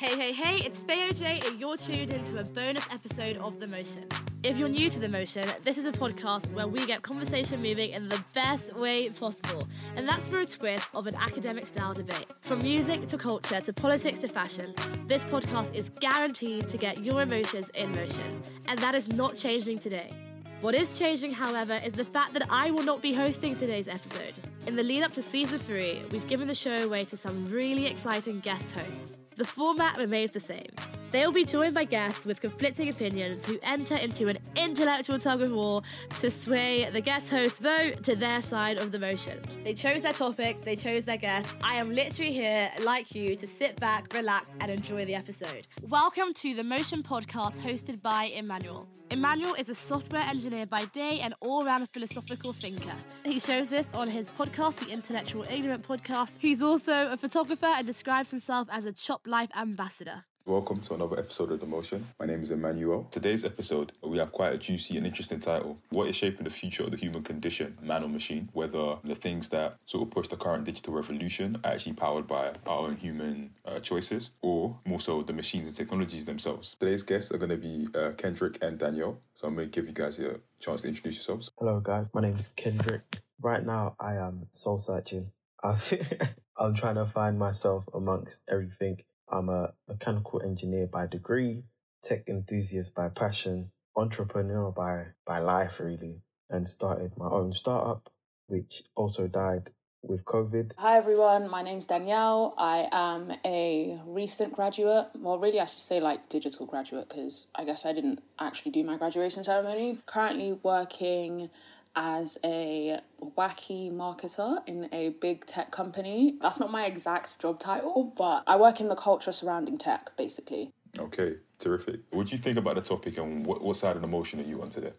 Hey, hey, hey, it's Fayo J, and you're tuned into a bonus episode of The Motion. If you're new to The Motion, this is a podcast where we get conversation moving in the best way possible, and that's for a twist of an academic style debate. From music to culture to politics to fashion, this podcast is guaranteed to get your emotions in motion, and that is not changing today. What is changing, however, is the fact that I will not be hosting today's episode. In the lead up to season three, we've given the show away to some really exciting guest hosts. The format remains the same. They'll be joined by guests with conflicting opinions who enter into an intellectual tug of war to sway the guest host's vote to their side of the motion. They chose their topics, they chose their guests. I am literally here, like you, to sit back, relax, and enjoy the episode. Welcome to the Motion Podcast hosted by Emmanuel. Emmanuel is a software engineer by day and all round philosophical thinker. He shows this on his podcast, the Intellectual Ignorant Podcast. He's also a photographer and describes himself as a Chop Life ambassador. Welcome to another episode of The Motion. My name is Emmanuel. Today's episode, we have quite a juicy and interesting title. What is shaping the future of the human condition, man or machine? Whether the things that sort of push the current digital revolution are actually powered by our own human uh, choices, or more so the machines and technologies themselves. Today's guests are going to be uh, Kendrick and Danielle. So I'm going to give you guys a chance to introduce yourselves. Hello, guys. My name is Kendrick. Right now, I am soul searching. I'm trying to find myself amongst everything I'm a mechanical engineer by degree, tech enthusiast by passion, entrepreneur by, by life, really, and started my own startup, which also died with COVID. Hi everyone, my name's Danielle. I am a recent graduate. Well, really, I should say like digital graduate because I guess I didn't actually do my graduation ceremony. Currently working as a wacky marketer in a big tech company. That's not my exact job title, but I work in the culture surrounding tech, basically. Okay, terrific. What do you think about the topic and what, what side of the motion are you on today?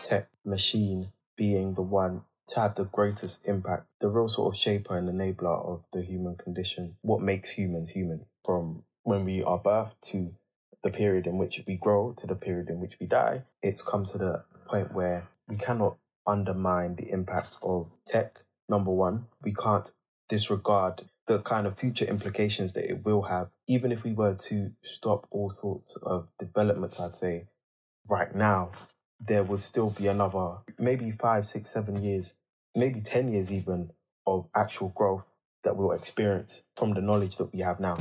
Tech machine being the one to have the greatest impact, the real sort of shaper and enabler of the human condition. What makes humans humans from when we are birthed to the period in which we grow to the period in which we die, it's come to the point where we cannot undermine the impact of tech. Number one, we can't disregard the kind of future implications that it will have. Even if we were to stop all sorts of developments, I'd say right now, there will still be another maybe five, six, seven years, maybe 10 years even of actual growth that we'll experience from the knowledge that we have now.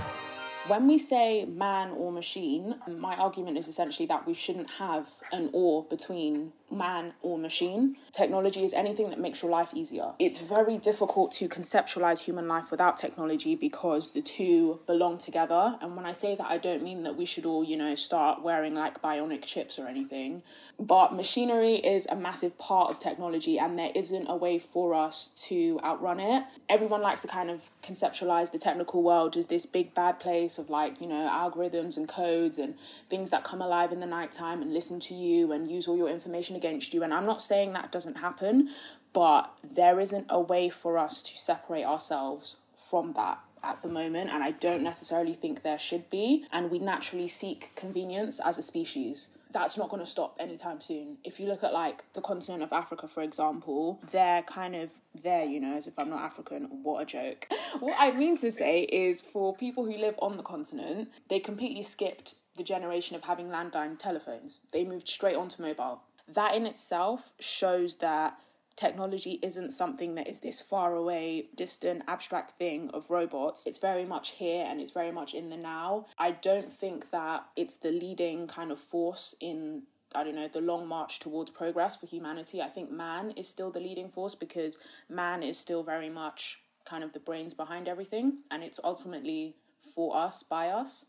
When we say man or machine, my argument is essentially that we shouldn't have an or between man or machine. Technology is anything that makes your life easier. It's very difficult to conceptualize human life without technology because the two belong together. And when I say that, I don't mean that we should all, you know, start wearing like bionic chips or anything. But machinery is a massive part of technology, and there isn't a way for us to outrun it. Everyone likes to kind of conceptualize the technical world as this big bad place of like, you know, algorithms and codes and things that come alive in the nighttime and listen to you and use all your information against you. And I'm not saying that doesn't happen, but there isn't a way for us to separate ourselves from that at the moment, and I don't necessarily think there should be. And we naturally seek convenience as a species. That's not going to stop anytime soon. If you look at like the continent of Africa, for example, they're kind of there, you know, as if I'm not African. What a joke. what I mean to say is for people who live on the continent, they completely skipped the generation of having landline telephones. They moved straight onto mobile that in itself shows that technology isn't something that is this far away, distant, abstract thing of robots. It's very much here and it's very much in the now. I don't think that it's the leading kind of force in I don't know, the long march towards progress for humanity. I think man is still the leading force because man is still very much kind of the brains behind everything and it's ultimately for us, by us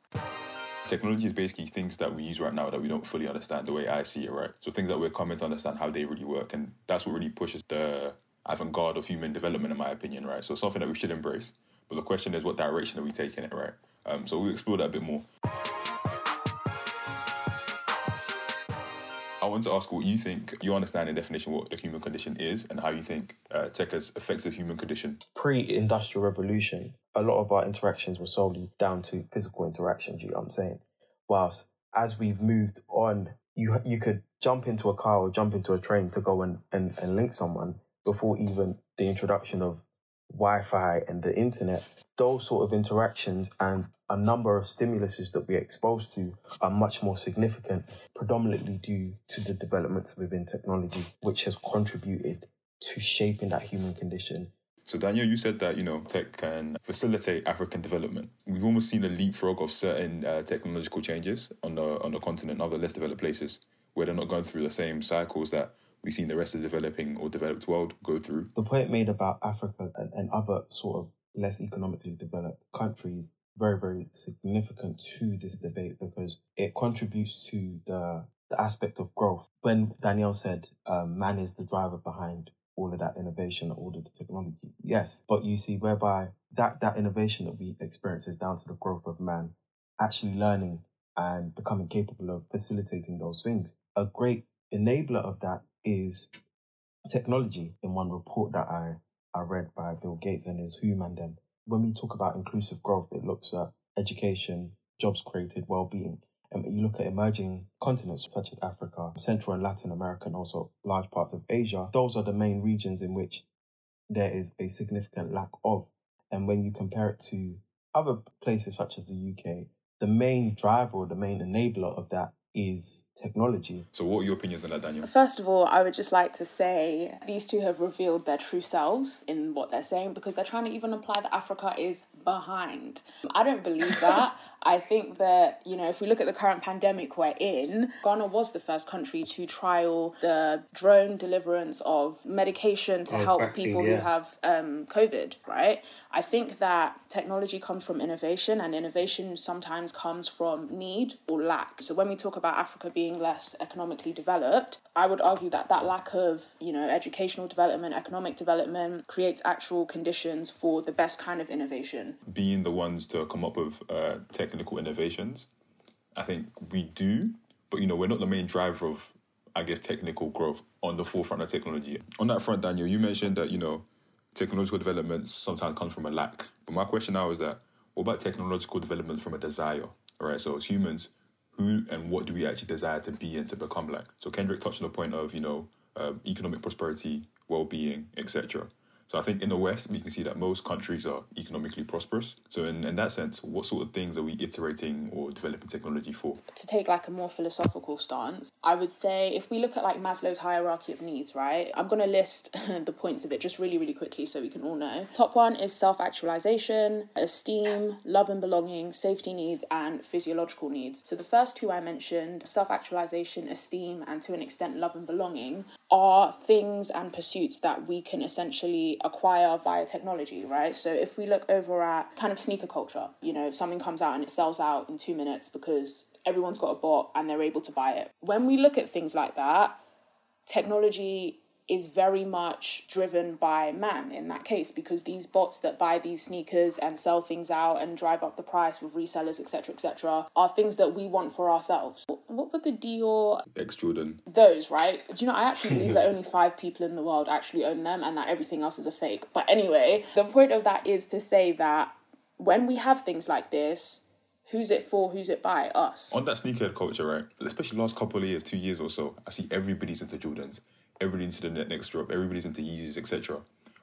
technology is basically things that we use right now that we don't fully understand the way I see it, right? So things that we're coming to understand how they really work. And that's what really pushes the avant garde of human development, in my opinion, right? So something that we should embrace. But the question is, what direction are we taking it, right? Um, so we'll explore that a bit more. I want to ask what you think, you understand in definition what the human condition is and how you think uh, tech has affected the human condition. Pre industrial revolution, a lot of our interactions were solely down to physical interactions, you know what I'm saying? Whilst as we've moved on, you you could jump into a car or jump into a train to go and, and, and link someone before even the introduction of Wi-Fi and the internet, those sort of interactions and a number of stimuluses that we're exposed to are much more significant, predominantly due to the developments within technology, which has contributed to shaping that human condition. So Daniel, you said that you know tech can facilitate African development. We've almost seen a leapfrog of certain uh, technological changes on the on the continent, and other less developed places, where they're not going through the same cycles that we've seen the rest of the developing or developed world go through. The point made about Africa and, and other sort of less economically developed countries very very significant to this debate because it contributes to the the aspect of growth. When Danielle said um, man is the driver behind all of that innovation, all of the technology. Yes, but you see, whereby that that innovation that we experience is down to the growth of man actually learning and becoming capable of facilitating those things. A great enabler of that is technology. In one report that I I read by Bill Gates and his Who and them, when we talk about inclusive growth, it looks at education, jobs created, well-being. And you look at emerging continents such as Africa, Central and Latin America, and also large parts of Asia, those are the main regions in which there is a significant lack of. And when you compare it to other places such as the UK, the main driver or the main enabler of that is technology. So, what are your opinions on that, Daniel? First of all, I would just like to say these two have revealed their true selves in what they're saying because they're trying to even imply that Africa is behind. I don't believe that. I think that, you know, if we look at the current pandemic we're in, Ghana was the first country to trial the drone deliverance of medication to Oh, help vaccine, people yeah. who have um, COVID, right? I think that technology comes from innovation, and innovation sometimes comes from need or lack. So when we talk about Africa being less economically developed, I would argue that that lack of, you know, educational development, economic development creates actual conditions for the best kind of innovation. Being the ones to come up with uh, technical innovations, I think we do, but you know, we're not the main driver of, I guess, technical growth on the forefront of technology. On that front, Daniel, you mentioned that you know, technological developments sometimes comes from a lack. But my question now is that, what about technological development from a desire? All right, so as humans, who and what do we actually desire to be and to become like? So Kendrick touched on the point of you know, um, economic prosperity, well-being, etc. So I think in the West, we can see that most countries are economically prosperous. So in, in that sense, what sort of things are we iterating or developing technology for? to take like a more philosophical stance, I would say if we look at like Maslow's hierarchy of needs, right? I'm going to list the points of it just really, really quickly so we can all know. Top one is self actualization, esteem, love and belonging, safety needs, and physiological needs. So the first two I mentioned, self actualization, esteem, and to an extent, love and belonging, are things and pursuits that we can essentially acquire via technology, right? So if we look over at kind of sneaker culture, you know, something comes out and it sells out in two minutes because everyone's got a bot and they're able to buy it. When we look at things like that, technology is very much driven by man in that case because these bots that buy these sneakers and sell things out and drive up the price with resellers etc etc are things that we want for ourselves what were the dior Ex Jordan. those, right? Do you know, I actually believe that only five people in the world actually own them and that everything else is a fake. But anyway, the point of that is to say that when we have things like this, who's it for, who's it by? Us. On that sneakerhead culture, right? Especially last couple of years, two years or so, I see everybody's into Jordans, everybody's into the next drop, everybody's into Yeezys, etc.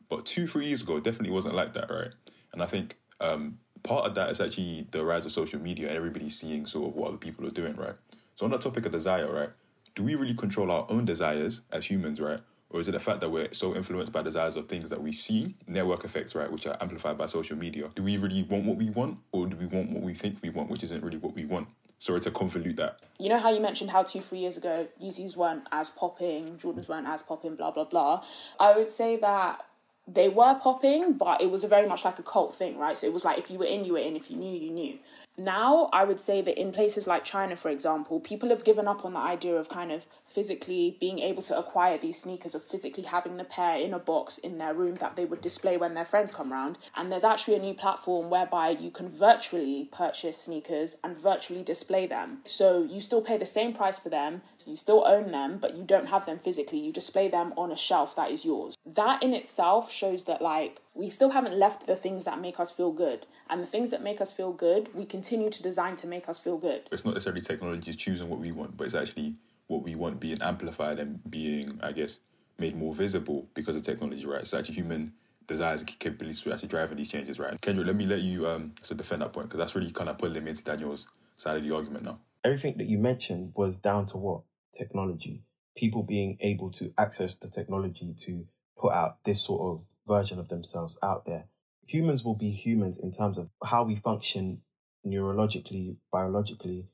But two, three years ago, it definitely wasn't like that, right? And I think um, part of that is actually the rise of social media and everybody seeing sort of what other people are doing, right? So on that topic of desire, right? Do we really control our own desires as humans, right? Or is it the fact that we're so influenced by desires of things that we see, network effects, right, which are amplified by social media? Do we really want what we want, or do we want what we think we want, which isn't really what we want? Sorry to convolute that. You know how you mentioned how two, three years ago Yeezys weren't as popping, Jordans weren't as popping, blah, blah, blah. I would say that they were popping, but it was a very much like a cult thing, right? So it was like if you were in, you were in. If you knew, you knew. Now, I would say that in places like China, for example, people have given up on the idea of kind of physically being able to acquire these sneakers, of physically having the pair in a box in their room that they would display when their friends come round. And there's actually a new platform whereby you can virtually purchase sneakers and virtually display them. So you still pay the same price for them, you still own them, but you don't have them physically. You display them on a shelf that is yours. That in itself shows that, like, we still haven't left the things that make us feel good. And the things that make us feel good, we continue to design to make us feel good. It's not necessarily technology is choosing what we want, but it's actually what we want being amplified and being, I guess, made more visible because of technology, right? It's actually human desires and capabilities to actually driving these changes, right? Kendra, let me let you um so defend that point because that's really kind of pulling me into Daniel's side of the argument now. Everything that you mentioned was down to what technology, people being able to access the technology to put out this sort of version of themselves out there. Humans will be humans in terms of how we function neurologically, biologically.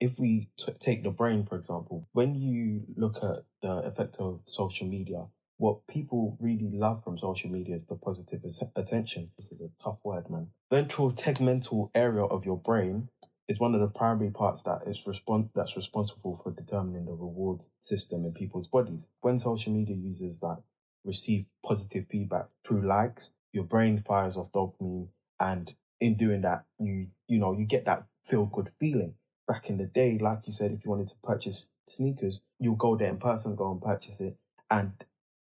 If we t- take the brain, for example, when you look at the effect of social media, what people really love from social media is the positive attention. This is a tough word, man. Ventral tegmental area of your brain is one of the primary parts that is respon- that's responsible for determining the rewards system in people's bodies. When social media users that receive positive feedback through likes, your brain fires off dopamine, and in doing that, you you know you get that feel good feeling. Back in the day, like you said, if you wanted to purchase sneakers, you'll go there in person, go and purchase it, and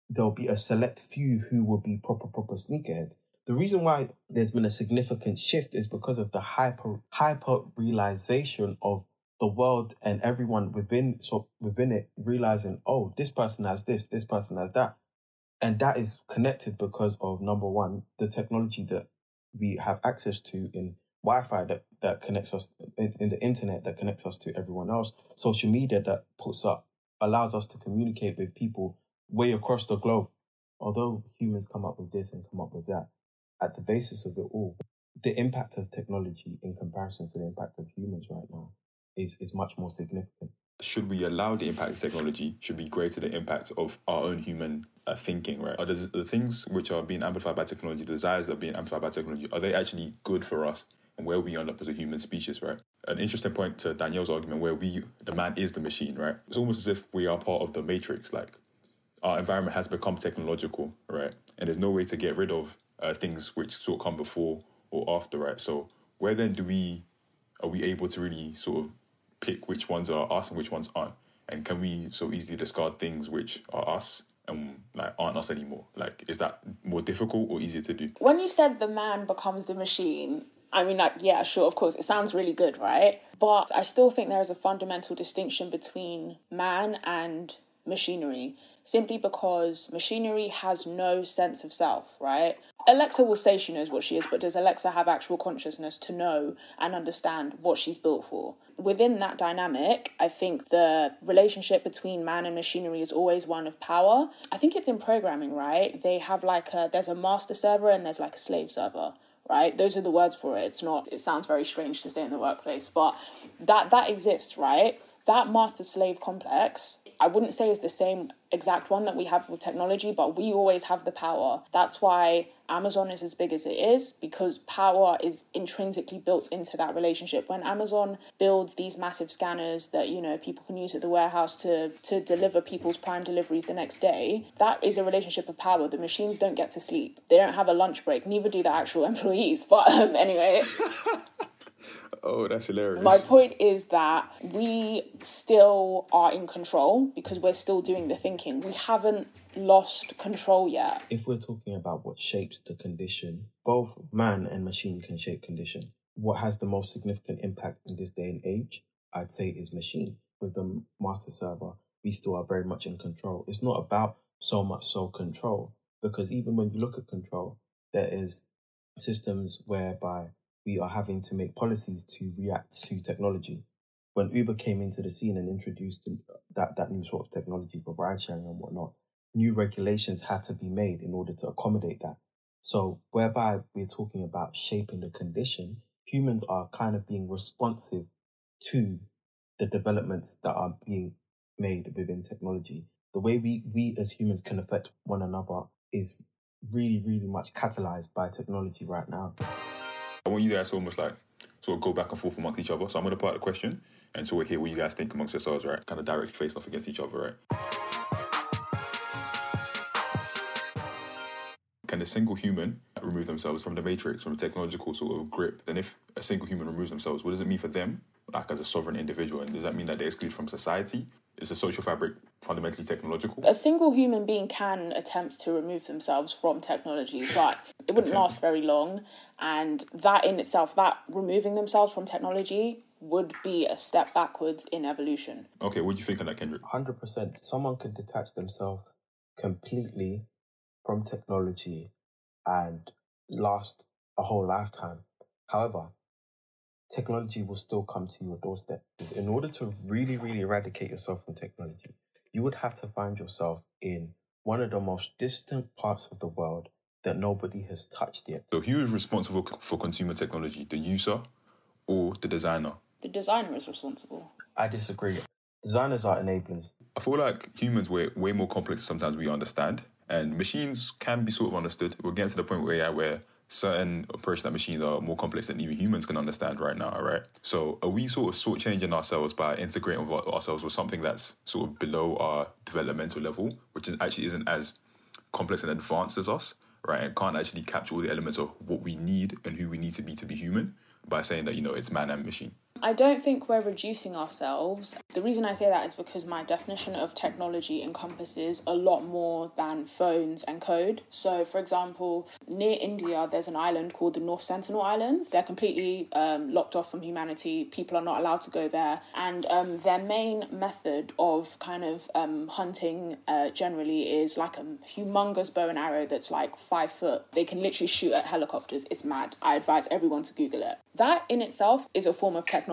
there'll be a select few who will be proper proper sneakerheads. The reason why there's been a significant shift is because of the hyper hyper realization of the world and everyone within so within it realizing, oh, this person has this, this person has that. And that is connected because of number one, the technology that we have access to in Wi-Fi that, that connects us in, in the internet that connects us to everyone else, social media that puts up allows us to communicate with people way across the globe. Although humans come up with this and come up with that, at the basis of it all, the impact of technology in comparison to the impact of humans right now is, is much more significant. Should we allow the impact of technology should be greater the impact of our own human uh, thinking, right? Are the, the things which are being amplified by technology, the desires that are being amplified by technology, are they actually good for us and where we end up as a human species, right? An interesting point to Danielle's argument where we, the man is the machine, right? It's almost as if we are part of the matrix, like our environment has become technological, right? And there's no way to get rid of uh, things which sort of come before or after, right? So where then do we are we able to really sort of pick which ones are us and which ones aren't? And can we so easily discard things which are us and like aren't us anymore? Like, is that more difficult or easier to do? When you said the man becomes the machine, I mean, like, yeah, sure, of course, it sounds really good, right? But I still think there is a fundamental distinction between man and machinery simply because machinery has no sense of self, right? Alexa will say she knows what she is, but does Alexa have actual consciousness to know and understand what she's built for? Within that dynamic, I think the relationship between man and machinery is always one of power. I think it's in programming, right? They have like a there's a master server and there's like a slave server right those are the words for it it's not it sounds very strange to say in the workplace but that that exists right that master slave complex I wouldn't say is the same exact one that we have with technology, but we always have the power. That's why Amazon is as big as it is because power is intrinsically built into that relationship. When Amazon builds these massive scanners that you know people can use at the warehouse to to deliver people's prime deliveries the next day, that is a relationship of power. The machines don't get to sleep. They don't have a lunch break. Neither do the actual employees. But um, anyway. Oh, that's hilarious. My point is that we still are in control because we're still doing the thinking. We haven't lost control yet. If we're talking about what shapes the condition, both man and machine can shape condition. What has the most significant impact in this day and age, I'd say, is machine. With the master server, we still are very much in control. It's not about so much so control, because even when you look at control, there is systems whereby we are having to make policies to react to technology. When Uber came into the scene and introduced that, that new sort of technology for ride sharing and whatnot, new regulations had to be made in order to accommodate that. So, whereby we're talking about shaping the condition, humans are kind of being responsive to the developments that are being made within technology. The way we, we as humans can affect one another is really, really much catalyzed by technology right now. Want you guys to almost like sort of go back and forth amongst each other. So I'm going to put out a question and so we'll hear what you guys think amongst yourselves, right? Kind of directly face off against each other, right? Can a single human remove themselves from the matrix, from the technological sort of grip? Then if a single human removes themselves, what does it mean for them, like as a sovereign individual? And does that mean that they're excluded from society? Is the social fabric fundamentally technological? A single human being can attempt to remove themselves from technology, but it wouldn't attempt. last very long. And that in itself, that removing themselves from technology would be a step backwards in evolution. Okay, what do you think of that, Kendrick? 100%. Someone could detach themselves completely from technology and last a whole lifetime. However, technology will still come to your doorstep. In order to really, really eradicate yourself from technology, you would have to find yourself in one of the most distant parts of the world that nobody has touched yet. So, who is responsible for consumer technology, the user or the designer? The designer is responsible. I disagree. Designers are enablers. I feel like humans we're way more complex sometimes we understand, and machines can be sort of understood. We're getting to the point where yeah, where certain approaches that machines are more complex than even humans can understand right now, right? So are we sort of sort changing ourselves by integrating with ourselves with something that's sort of below our developmental level, which actually isn't as complex and advanced as us, right? And can't actually capture all the elements of what we need and who we need to be to be human by saying that, you know, it's man and machine. I don't think we're reducing ourselves. The reason I say that is because my definition of technology encompasses a lot more than phones and code. So, for example, near India, there's an island called the North Sentinel Islands. They're completely um, locked off from humanity. People are not allowed to go there. And um, their main method of kind of um, hunting uh, generally is like a humongous bow and arrow that's like five foot. They can literally shoot at helicopters. It's mad. I advise everyone to Google it. That in itself is a form of technology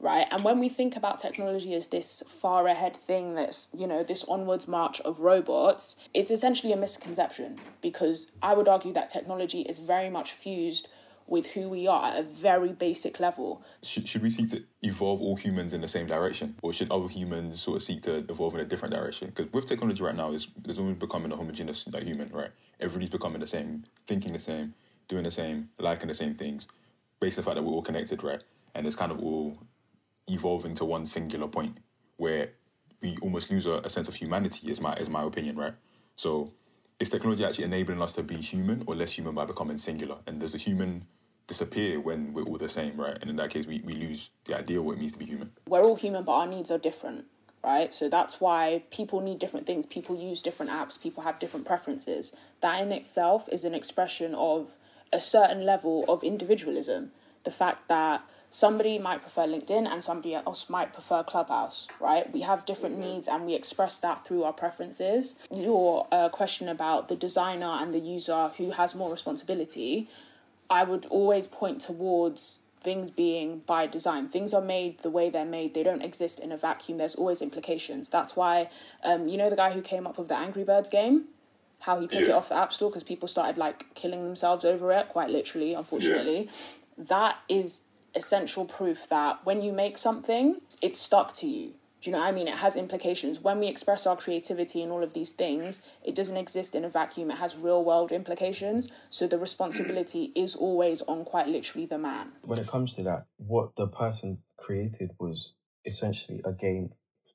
right and when we think about technology as this far ahead thing that's you know this onwards march of robots it's essentially a misconception because i would argue that technology is very much fused with who we are at a very basic level. Should, should we seek to evolve all humans in the same direction? Or should other humans sort of seek to evolve in a different direction? Because with technology right now, it's, it's almost becoming a homogeneous like, human, right? Everybody's becoming the same, thinking the same, doing the same, liking the same things based on the fact that we're all connected, right? And it's kind of all evolving to one singular point where we almost lose a, a sense of humanity, is my is my opinion, right? So is technology actually enabling us to be human or less human by becoming singular? And does the human disappear when we're all the same, right? And in that case, we, we lose the idea of what it means to be human. We're all human, but our needs are different, right? So that's why people need different things. People use different apps, people have different preferences. That in itself is an expression of a certain level of individualism. The fact that somebody might prefer LinkedIn and somebody else might prefer Clubhouse, right? We have different needs and we express that through our preferences. Your uh, question about the designer and the user who has more responsibility, I would always point towards things being by design. Things are made the way they're made. They don't exist in a vacuum. There's always implications. That's why, um, you know, the guy who came up with the Angry Birds game how he took yeah. it off the App Store because people started like killing themselves over it, quite literally, unfortunately. Yeah. That is essential proof that when you make something, it's stuck to you. Do you know what I mean? It has implications. When we express our creativity and all of these things, it doesn't exist in a vacuum. It has real world implications. So the responsibility is always on quite literally the man. When it comes to that, what the person created was essentially a game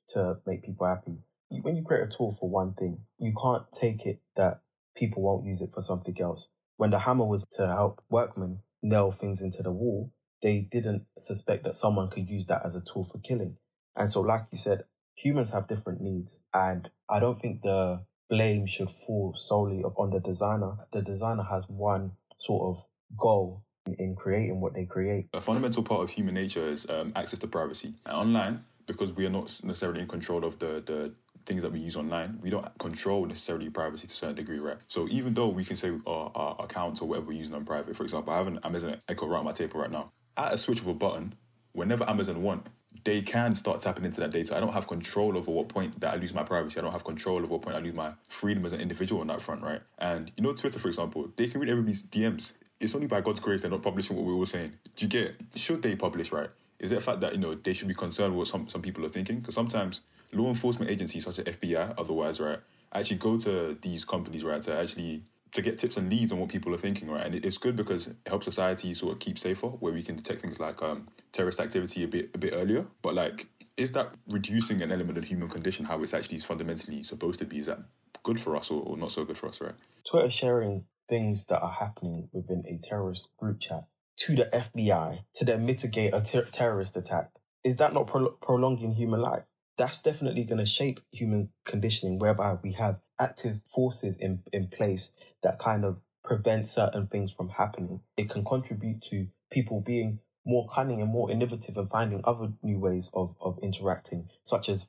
to make people happy when you create a tool for one thing, you can't take it that people won't use it for something else. When the hammer was to help workmen nail things into the wall, they didn't suspect that someone could use that as a tool for killing. And so, like you said, humans have different needs. And I don't think the blame should fall solely upon the designer. The designer has one sort of goal in creating what they create. A fundamental part of human nature is um, access to privacy. And online, because we are not necessarily in control of the, the things that we use online, we don't control necessarily privacy to a certain degree, right? So even though we can say our, our accounts or whatever we're using on private, for example, I have an Amazon Echo right on my table right now. At a switch of a button, whenever Amazon want, they can start tapping into that data. I don't have control over what point that I lose my privacy. I don't have control over what point I lose my freedom as an individual on that front, right? And you know, Twitter, for example, they can read everybody's DMs. It's only by God's grace they're not publishing what we were saying. Do you get? Should they publish, right? Is it a fact that you know they should be concerned with what some some people are thinking? Because sometimes law enforcement agencies such as FBI, otherwise, right, actually go to these companies, right, to actually to get tips and leads on what people are thinking, right? And it's good because it helps society sort of keep safer, where we can detect things like um, terrorist activity a bit a bit earlier. But like, is that reducing an element of the human condition? How it's actually fundamentally supposed to be? Is that good for us or, or not so good for us, right? Twitter sharing things that are happening within a terrorist group chat to the FBI to then mitigate a ter- terrorist attack. Is that not pro- prolonging human life? that's definitely going to shape human conditioning whereby we have active forces in, in place that kind of prevent certain things from happening. It can contribute to people being more cunning and more innovative and finding other new ways of, of interacting, such as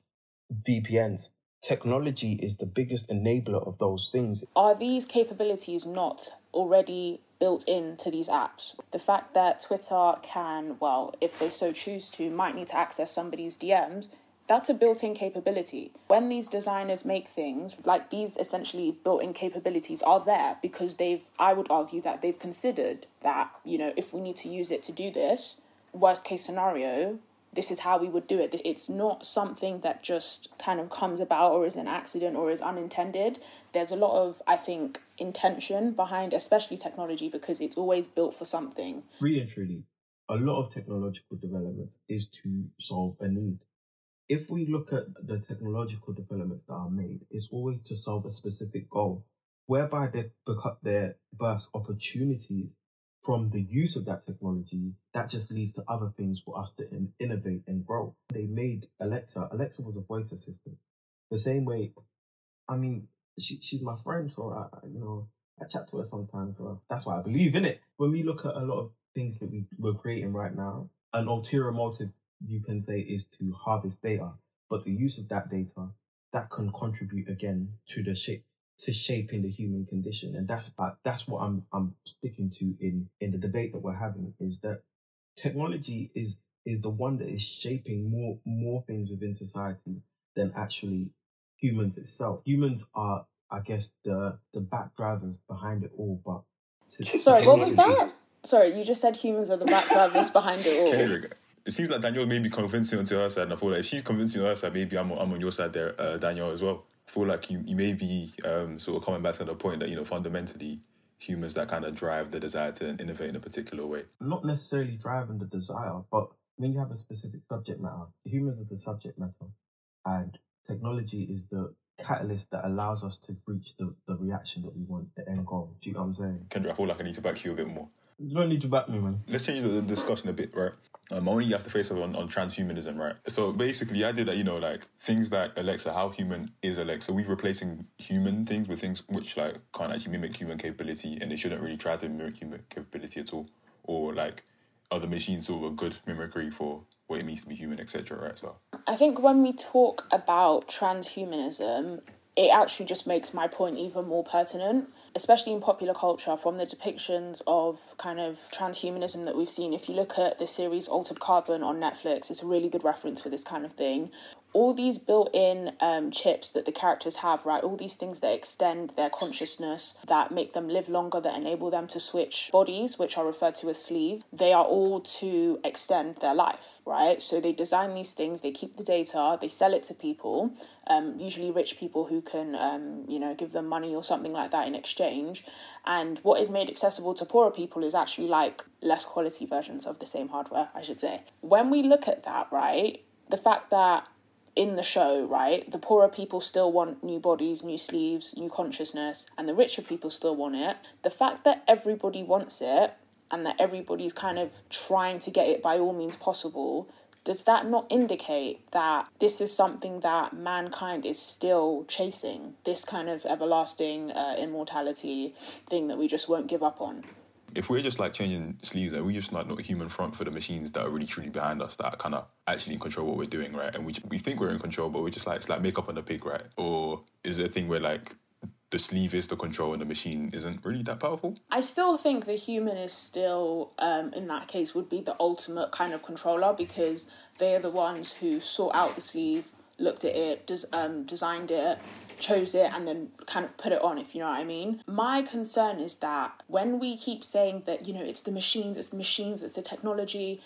VPNs technology is the biggest enabler of those things. Are these capabilities not already built into these apps? The fact that Twitter can, well, if they so choose to, might need to access somebody's DMs that's a built-in capability. When these designers make things like these essentially built-in capabilities are there because they've i would argue that they've considered that you know if we need to use it to do this worst case scenario this is how we would do it. It's not something that just kind of comes about or is an accident or is unintended. There's a lot of i think intention behind especially technology because it's always built for something. Really and truly a lot of technological developments is to solve a need if we look at the technological developments that are made, it's always to solve a specific goal, whereby they become their burst opportunities from the use of that technology. That just leads to other things for us to in- innovate and grow. They made Alexa. Alexa was a voice assistant. The same way, I mean, she, she's my friend, so I, you know, I chat to her sometimes. So that's why I believe in it. When we look at a lot of things that we, we're creating right now, an ulterior motive you can say is to harvest data, but the use of that data that can contribute again to the shape to shaping the human condition, and that's uh, that's what I'm I'm sticking to in in the debate that we're having is that technology is is the one that is shaping more more things within society than actually humans itself. Humans are, I guess, the the back drivers behind it all. But to, sorry, what was that? Sorry, you just said humans are the back drivers behind it all it seems like Danielle may be convincing on to her side, and I feel like if she's convincing on her side, maybe I'm, I'm on your side there, uh, Danielle, as well. I feel like you, you may be um, sort of coming back to the point that, you know, fundamentally, humans that kind of drive the desire to innovate in a particular way. Not necessarily driving the desire, but when you have a specific subject matter, humans are the subject matter, and technology is the catalyst that allows us to reach the, the reaction that we want, the end goal. Do you know what I'm saying? Kendra, I feel like I need to back you a bit more. You don't need to back me, man. Let's change the discussion a bit, right? Um, only you have to face up on, on transhumanism, right? So basically, I did that, you know, like things like Alexa, how human is Alexa? We're replacing human things with things which like can't actually mimic human capability, and they shouldn't really try to mimic human capability at all, or like other machines sort of a good mimicry for what it means to be human, etc. Right? So I think when we talk about transhumanism, it actually just makes my point even more pertinent especially in popular culture, from the depictions of kind of transhumanism that we've seen. If you look at the series Altered Carbon on Netflix, it's a really good reference for this kind of thing. All these built in um, chips that the characters have, right? All these things that extend their consciousness, that make them live longer, that enable them to switch bodies, which are referred to as sleeve, they are all to extend their life, right? So they design these things, they keep the data, they sell it to people, um, usually rich people who can, um, you know, give them money or something like that in exchange. And what is made accessible to poorer people is actually like less quality versions of the same hardware, I should say. When we look at that, right, the fact that in the show, right, the poorer people still want new bodies, new sleeves, new consciousness, and the richer people still want it. The fact that everybody wants it and that everybody's kind of trying to get it by all means possible does that not indicate that this is something that mankind is still chasing? This kind of everlasting uh, immortality thing that we just won't give up on? If we're just like changing sleeves and we're just like not human front for the machines that are really truly behind us that kind of actually in control what we're doing, right? And we we think we're in control, but we're just like it's like makeup on the pig, right? Or is it a thing where like the sleeve is the control and the machine isn't really that powerful. I still think the human is still, um, in that case, would be the ultimate kind of controller because they are the ones who sought out the sleeve, looked at it, des- um, designed it, chose it, and then kind of put it on, if you know what I mean. My concern is that when we keep saying that, you know, it's the machines, it's the machines, it's the technology,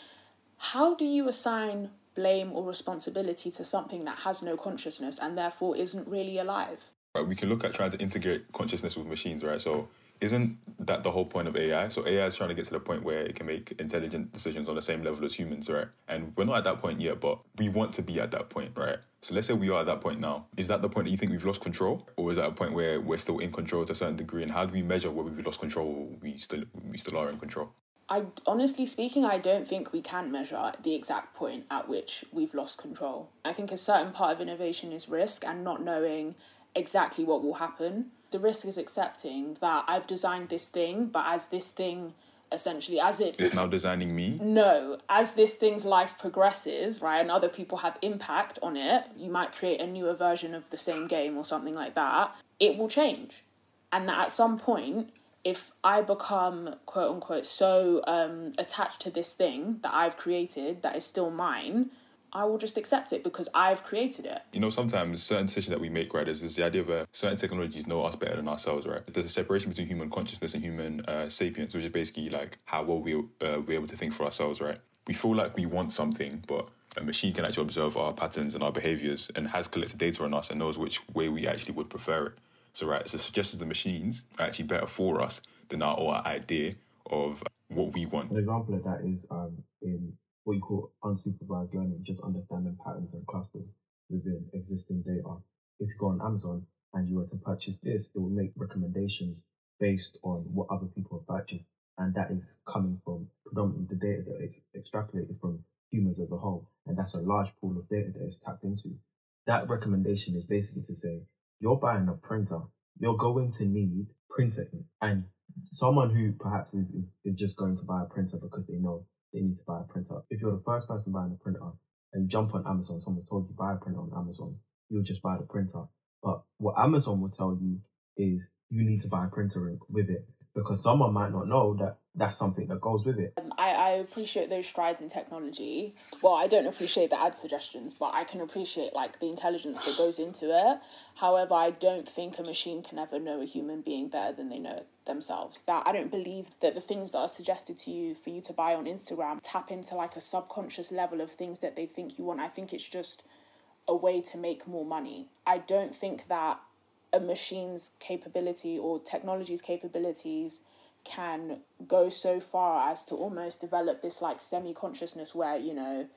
how do you assign blame or responsibility to something that has no consciousness and therefore isn't really alive? Right, we can look at trying to integrate consciousness with machines, right? So isn't that the whole point of AI? So AI is trying to get to the point where it can make intelligent decisions on the same level as humans, right? And we're not at that point yet, but we want to be at that point, right? So let's say we are at that point now. Is that the point that you think we've lost control, or is that a point where we're still in control to a certain degree? And how do we measure whether we've lost control or we still we still are in control? I honestly speaking, I don't think we can measure the exact point at which we've lost control. I think a certain part of innovation is risk and not knowing exactly what will happen. The risk is accepting that I've designed this thing, but as this thing essentially as it's It's now designing me. no as this thing's life progresses right and other people have impact on it you might create a newer version of the same game or something like that it will change and that at some point if i become quote unquote so um, attached to this thing that i've created that is still mine i will just accept it because i've created it You know, sometimes certain decisions that we make, right, is, is the idea of uh, certain technologies know us better than ourselves, right? There's a separation between human consciousness and human uh, sapience, which is basically like how well we, uh, we're able to think for ourselves, right? We feel like we want something, but a machine can actually observe our patterns and our behaviors and has collected data on us and knows which way we actually would prefer it. So, right, so suggestions of machines are actually better for us than our, our idea of what we want. An example of that is um, in what you call unsupervised learning, just understanding patterns and clusters within existing data. If you go on Amazon and you were to purchase this, it will make recommendations based on what other people have purchased. And that is coming from predominantly the data that is extrapolated from humans as a whole. And that's a large pool of data that is tapped into. That recommendation is basically to say, you're buying a printer, you're going to need printer ink. And someone who perhaps is, is, is just going to buy a printer because they know they need to buy a printer. If you're the first person buying a printer and you jump on Amazon, someone's told you buy a printer on Amazon, you'll just buy the printer. But what Amazon will tell you is you need to buy a printer with it because someone might not know that that's something that goes with it. Um, I, I appreciate those strides in technology. Well, I don't appreciate the ad suggestions, but I can appreciate like the intelligence that goes into it. However, I don't think a machine can ever know a human being better than they know themselves. That I don't believe that the things that are suggested to you for you to buy on Instagram tap into like a subconscious level of things that they think you want. I think it's just a way to make more money. I don't think that a machine's capability or technology's capabilities can go so far as to almost develop this like semi consciousness where, you know,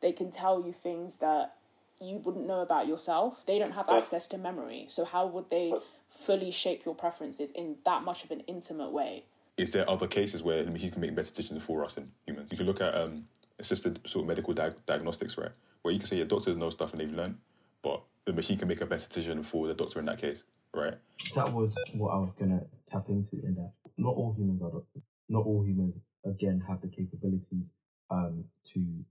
they can tell you things that you wouldn't know about yourself. They don't have access to memory. So, how would they fully shape your preferences in that much of an intimate way? Is there other cases where the machines can make better decisions for us than humans? You can look at um, assisted sort of medical diag- diagnostics, right? Where you can say your doctors know stuff and they've learned, but the machine can make a better decision for the doctor in that case, right? That was what I was to tap into in that. Not all humans are doctors. Not all humans, again, have the capabilities um, to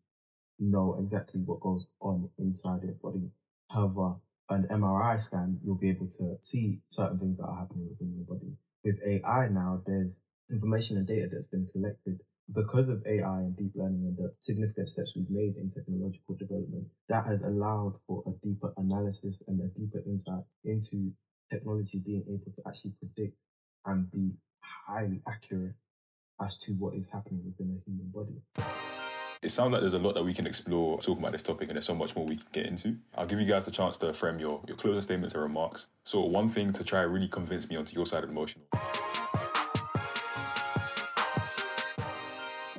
know exactly what goes on inside their body. However, an MRI scan, you'll be able to see certain things that are happening within your body. With AI now, there's information and data that's been collected because of AI and deep learning and the significant steps we've made in technological development. That has allowed for a deeper analysis and a deeper insight into technology being able to actually predict and be highly accurate as to what is happening within a human body. It sounds like there's a lot that we can explore talking about this topic, and there's so much more we can get into. I'll give you guys a chance to frame your, your closing statements and remarks. So, one thing to try really convince me onto your side of the motion.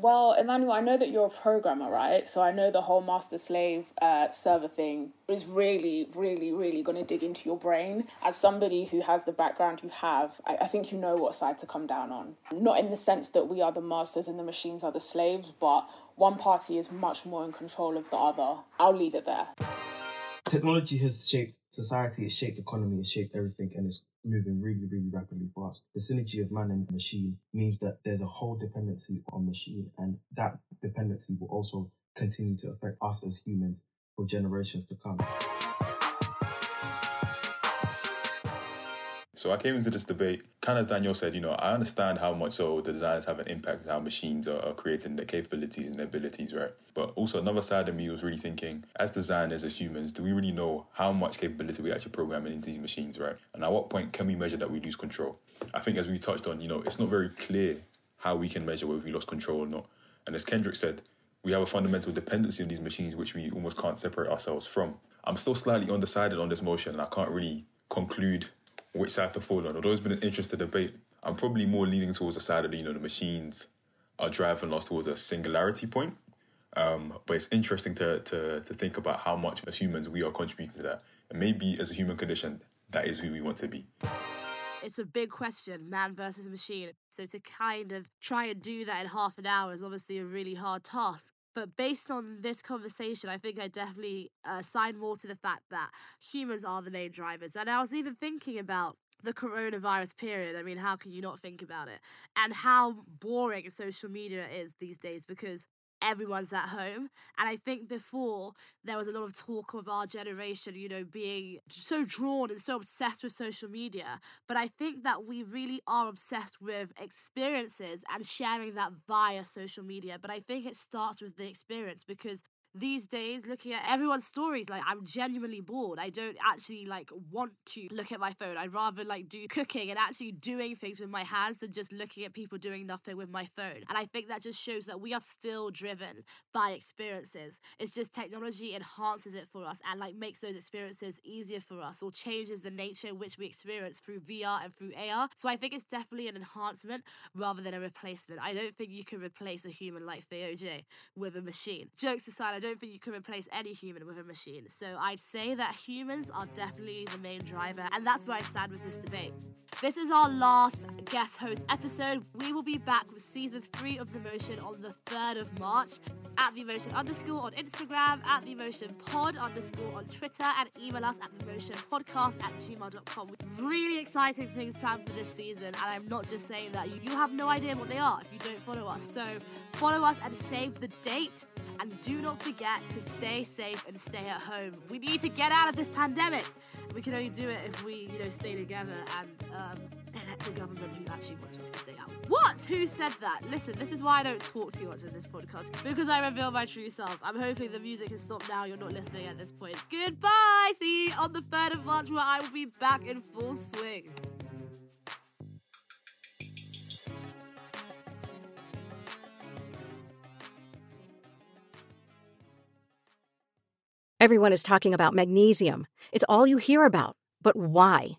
Well, Emmanuel, I know that you're a programmer, right? So I know the whole master slave uh, server thing is really, really, really going to dig into your brain. As somebody who has the background you have, I, I think you know what side to come down on. Not in the sense that we are the masters and the machines are the slaves, but one party is much more in control of the other. I'll leave it there. Technology has shaped society, it's shaped economy, it's shaped everything, and it's moving really, really rapidly fast. The synergy of man and machine means that there's a whole dependency on machine, and that dependency will also continue to affect us as humans for generations to come. So I came into this debate, kind of as Daniel said, you know, I understand how much so the designers have an impact on how machines are, are creating their capabilities and their abilities, right? But also another side of me was really thinking, as designers, as humans, do we really know how much capability we actually programming into these machines, right? And at what point can we measure that we lose control? I think as we touched on, you know, it's not very clear how we can measure whether we lost control or not. And as Kendrick said, we have a fundamental dependency on these machines which we almost can't separate ourselves from. I'm still slightly undecided on this motion and I can't really conclude which side to fall on. Although it's been an interesting debate, I'm probably more leaning towards the side of the, you know, the machines are driving us towards a singularity point. Um, but it's interesting to, to to think about how much as humans we are contributing to that. And maybe as a human condition, that is who we want to be. It's a big question, man versus machine. So to kind of try and do that in half an hour is obviously a really hard task. But based on this conversation, I think I definitely uh, sign more to the fact that humans are the main drivers. And I was even thinking about the coronavirus period, I mean, how can you not think about it? And how boring social media is these days because everyone's at home. And I think before there was a lot of talk of our generation, you know, being so drawn and so obsessed with social media. But I think that we really are obsessed with experiences and sharing that via social media. But I think it starts with the experience because these days looking at everyone's stories like i'm genuinely bored. I don't actually like want to look at my phone. I'd rather like do cooking and actually doing things with my hands than just looking at people doing nothing with my phone. And i think that just shows that we are still driven by experiences. It's just technology enhances it for us and like makes those experiences easier for us or changes the nature in which we experience through vr and through ar so i think it's definitely an enhancement rather than a replacement. I don't think you can replace a human like Theoj with a machine. Jokes aside I don't think you can replace any human with a machine. So I'd say that humans are definitely the main driver, and that's where I stand with this debate. This is our last guest host episode. We will be back with season three of The Motion on the 3rd of March at The Motion underscore on Instagram, at The Motion pod underscore on Twitter, and email us at The Motion podcast at gmail.com. Really exciting things planned for this season, and I'm not just saying that. You have no idea what they are if you don't follow us. So follow us and save the date and do not forget to stay safe and stay at home. We need to get out of this pandemic. We can only do it if we, you know, stay together and um, elect a government who actually wants us to stay out. What? Who said that? Listen, this is why I don't talk too much in this podcast because I reveal my true self. I'm hoping the music has stopped now. You're not listening at this point. Goodbye. See you on the 3rd of March where I will be back in full swing. Everyone is talking about magnesium. It's all you hear about. But why?